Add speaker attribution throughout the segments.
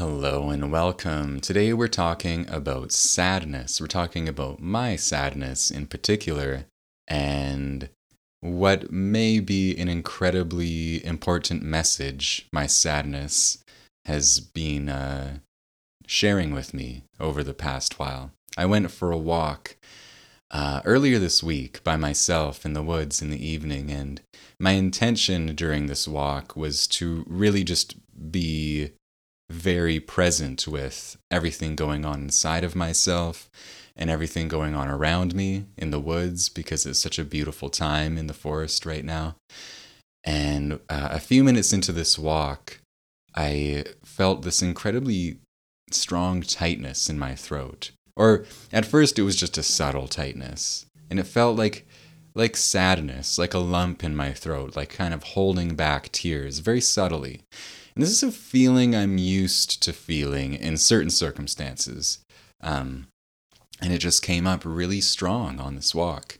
Speaker 1: Hello and welcome. Today we're talking about sadness. We're talking about my sadness in particular and what may be an incredibly important message my sadness has been uh, sharing with me over the past while. I went for a walk uh, earlier this week by myself in the woods in the evening, and my intention during this walk was to really just be very present with everything going on inside of myself and everything going on around me in the woods because it's such a beautiful time in the forest right now. And uh, a few minutes into this walk, I felt this incredibly strong tightness in my throat. Or at first, it was just a subtle tightness. And it felt like like sadness, like a lump in my throat, like kind of holding back tears very subtly. And this is a feeling I'm used to feeling in certain circumstances. Um, and it just came up really strong on this walk.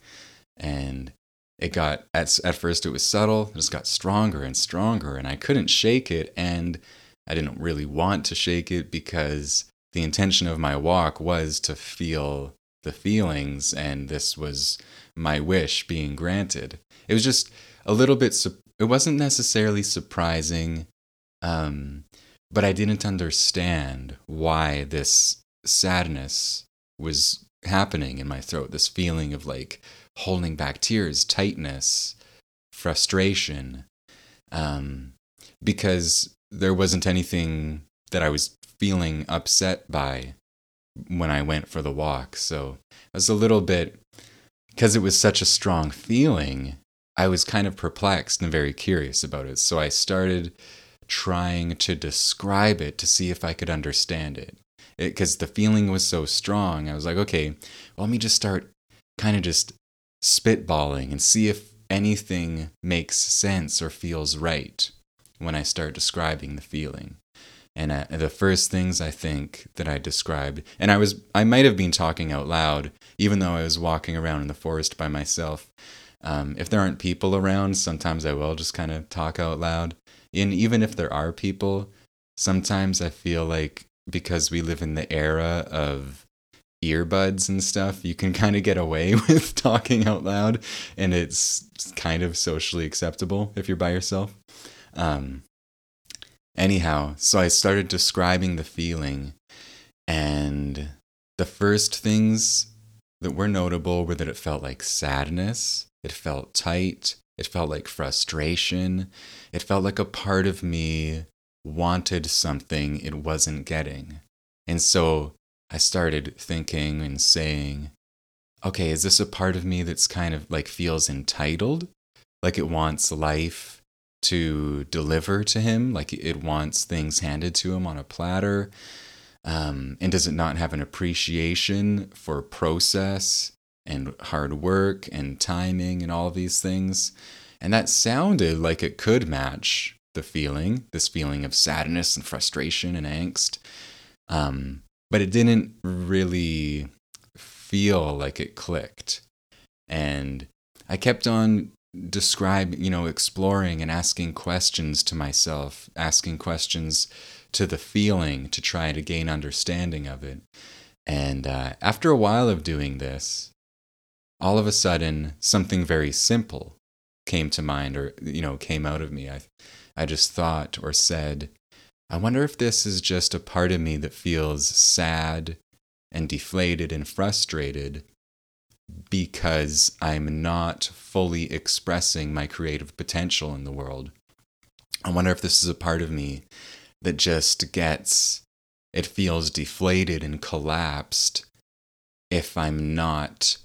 Speaker 1: And it got, at, at first, it was subtle, it just got stronger and stronger, and I couldn't shake it. And I didn't really want to shake it because the intention of my walk was to feel the feelings, and this was my wish being granted. It was just a little bit, it wasn't necessarily surprising um, but I didn't understand why this sadness was happening in my throat, this feeling of like holding back tears, tightness, frustration, um, because there wasn't anything that I was feeling upset by when I went for the walk. So I was a little bit, because it was such a strong feeling, I was kind of perplexed and very curious about it. So I started trying to describe it to see if I could understand it. Because the feeling was so strong, I was like, okay, well, let me just start kind of just spitballing and see if anything makes sense or feels right when I start describing the feeling. And uh, the first things I think that I described, and I was, I might have been talking out loud, even though I was walking around in the forest by myself. Um, if there aren't people around, sometimes I will just kind of talk out loud and even if there are people, sometimes I feel like because we live in the era of earbuds and stuff, you can kind of get away with talking out loud and it's kind of socially acceptable if you're by yourself. Um, anyhow, so I started describing the feeling, and the first things that were notable were that it felt like sadness, it felt tight, it felt like frustration. It felt like a part of me wanted something it wasn't getting. And so I started thinking and saying, okay, is this a part of me that's kind of like feels entitled? Like it wants life to deliver to him? Like it wants things handed to him on a platter? Um, and does it not have an appreciation for process and hard work and timing and all these things. And that sounded like it could match the feeling, this feeling of sadness and frustration and angst. Um, but it didn't really feel like it clicked. And I kept on describing, you know, exploring and asking questions to myself, asking questions to the feeling to try to gain understanding of it. And uh, after a while of doing this, all of a sudden something very simple came to mind or you know came out of me. I i just thought or said i wonder if this is just a part of me that feels sad and deflated and frustrated because i'm not fully expressing my creative potential in the world. I wonder if this is a part of me that just gets it feels deflated and collapsed if i'm not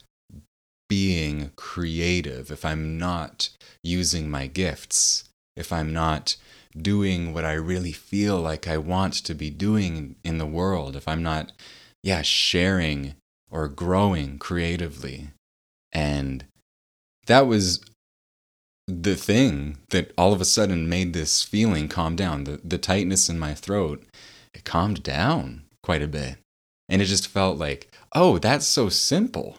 Speaker 1: being creative, if I'm not using my gifts, if I'm not doing what I really feel like I want to be doing in the world, if I'm not, yeah, sharing or growing creatively. And that was the thing that all of a sudden made this feeling calm down. The, the tightness in my throat, it calmed down quite a bit. And it just felt like, oh, that's so simple.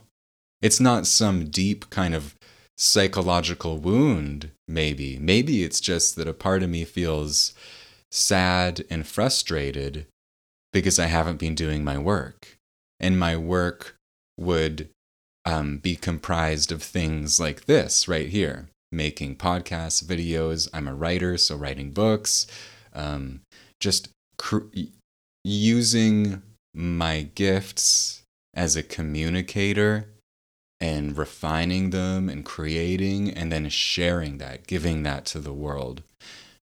Speaker 1: It's not some deep kind of psychological wound, maybe. Maybe it's just that a part of me feels sad and frustrated because I haven't been doing my work. And my work would um, be comprised of things like this right here making podcasts, videos. I'm a writer, so writing books, um, just cr- using my gifts as a communicator and refining them and creating and then sharing that, giving that to the world.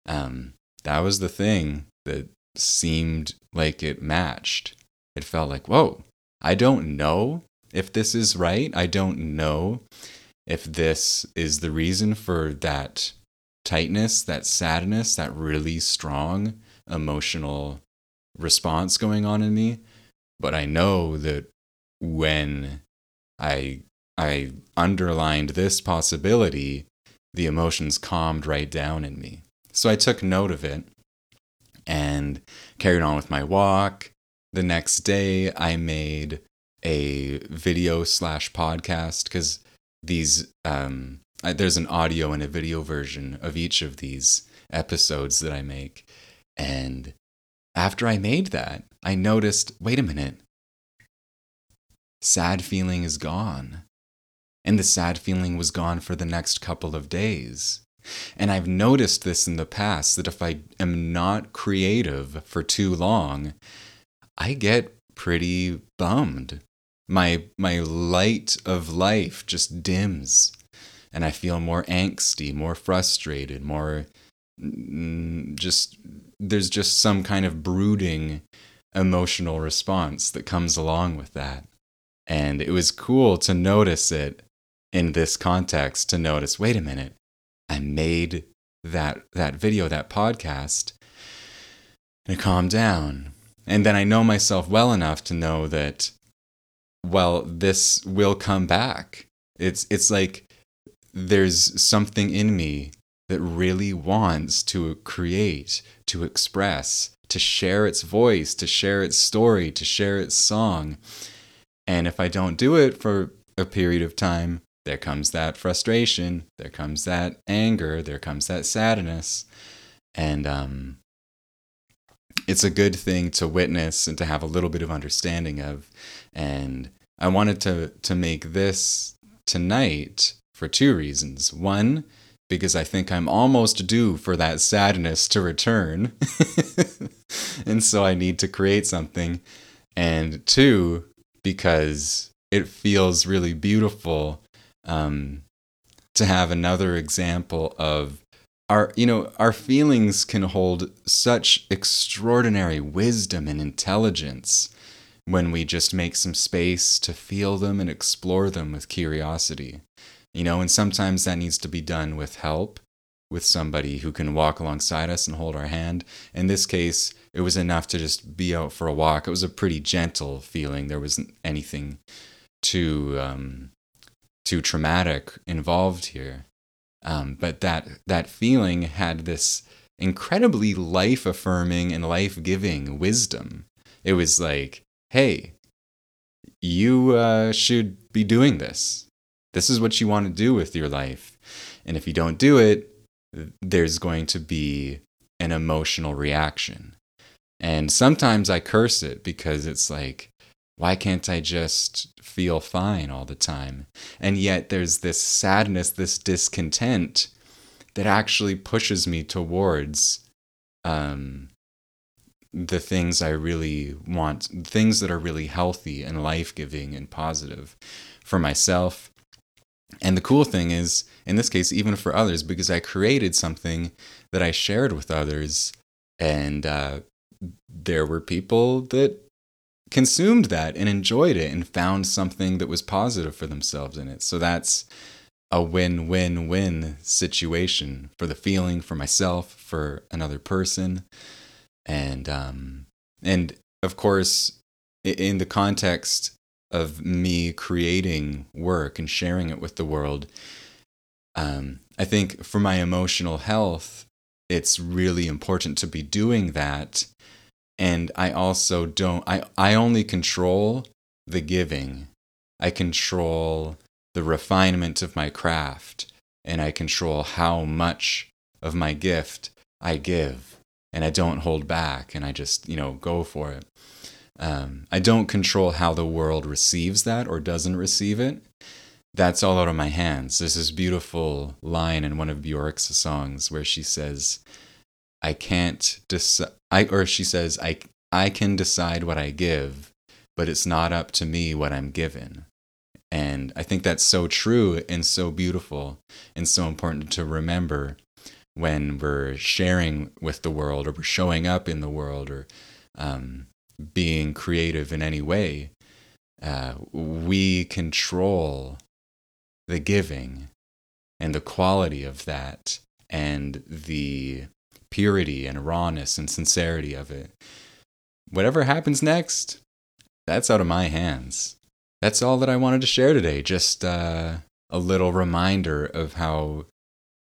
Speaker 1: Um, that was the thing that seemed like it matched. It felt like, whoa, I don't know if this is right. I don't know if this is the reason for that tightness, that sadness, that really strong emotional response going on in me. But I know that when I I underlined this possibility, the emotions calmed right down in me. So I took note of it and carried on with my walk. The next day, I made a video slash podcast because these um, there's an audio and a video version of each of these episodes that I make. And after I made that, I noticed wait a minute, sad feeling is gone. And the sad feeling was gone for the next couple of days. And I've noticed this in the past that if I am not creative for too long, I get pretty bummed. My my light of life just dims and I feel more angsty, more frustrated, more mm, just there's just some kind of brooding emotional response that comes along with that. And it was cool to notice it in this context to notice, wait a minute, I made that that video, that podcast, and calm down. And then I know myself well enough to know that, well, this will come back. It's it's like there's something in me that really wants to create, to express, to share its voice, to share its story, to share its song. And if I don't do it for a period of time, there comes that frustration, there comes that anger, there comes that sadness. And um, it's a good thing to witness and to have a little bit of understanding of. And I wanted to, to make this tonight for two reasons. One, because I think I'm almost due for that sadness to return. and so I need to create something. And two, because it feels really beautiful um, to have another example of our you know our feelings can hold such extraordinary wisdom and intelligence when we just make some space to feel them and explore them with curiosity. You know and sometimes that needs to be done with help with somebody who can walk alongside us and hold our hand. In this case it was enough to just be out for a walk. It was a pretty gentle feeling. There wasn't anything too um, too traumatic involved here. Um, but that that feeling had this incredibly life affirming and life giving wisdom. It was like, hey, you uh, should be doing this. This is what you want to do with your life. And if you don't do it, there's going to be an emotional reaction. And sometimes I curse it because it's like, why can't I just feel fine all the time? And yet there's this sadness, this discontent that actually pushes me towards um, the things I really want, things that are really healthy and life giving and positive for myself. And the cool thing is, in this case, even for others, because I created something that I shared with others, and uh, there were people that consumed that and enjoyed it and found something that was positive for themselves in it. So that's a win win win situation for the feeling, for myself, for another person. And, um, and of course, in the context of me creating work and sharing it with the world, um, I think for my emotional health, it's really important to be doing that and I also don't I I only control the giving. I control the refinement of my craft and I control how much of my gift I give. and I don't hold back and I just, you know, go for it. Um, I don't control how the world receives that or doesn't receive it. That's all out of my hands. There's this beautiful line in one of Bjork's songs where she says, I can't decide, I, or she says, I, I can decide what I give, but it's not up to me what I'm given. And I think that's so true and so beautiful and so important to remember when we're sharing with the world or we're showing up in the world or um, being creative in any way. Uh, we control the giving and the quality of that and the purity and rawness and sincerity of it. Whatever happens next, that's out of my hands. That's all that I wanted to share today. Just uh, a little reminder of how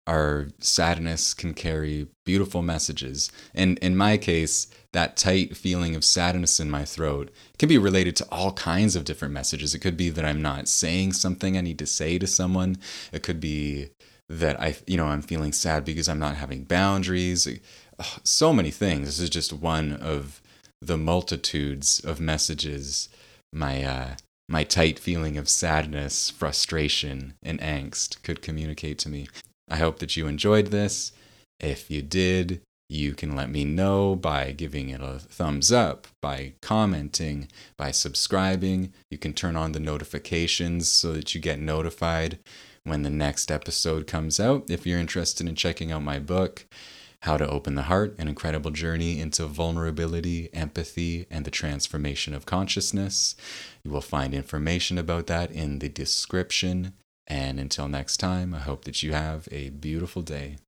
Speaker 1: our sadness can carry beautiful messages. And in my case, that tight feeling of sadness in my throat can be related to all kinds of different messages. It could be that I'm not saying something I need to say to someone. It could be that I, you know, I'm feeling sad because I'm not having boundaries. So many things. This is just one of the multitudes of messages my uh, my tight feeling of sadness, frustration, and angst could communicate to me. I hope that you enjoyed this. If you did, you can let me know by giving it a thumbs up, by commenting, by subscribing. You can turn on the notifications so that you get notified when the next episode comes out. If you're interested in checking out my book, How to Open the Heart An Incredible Journey into Vulnerability, Empathy, and the Transformation of Consciousness, you will find information about that in the description. And until next time, I hope that you have a beautiful day.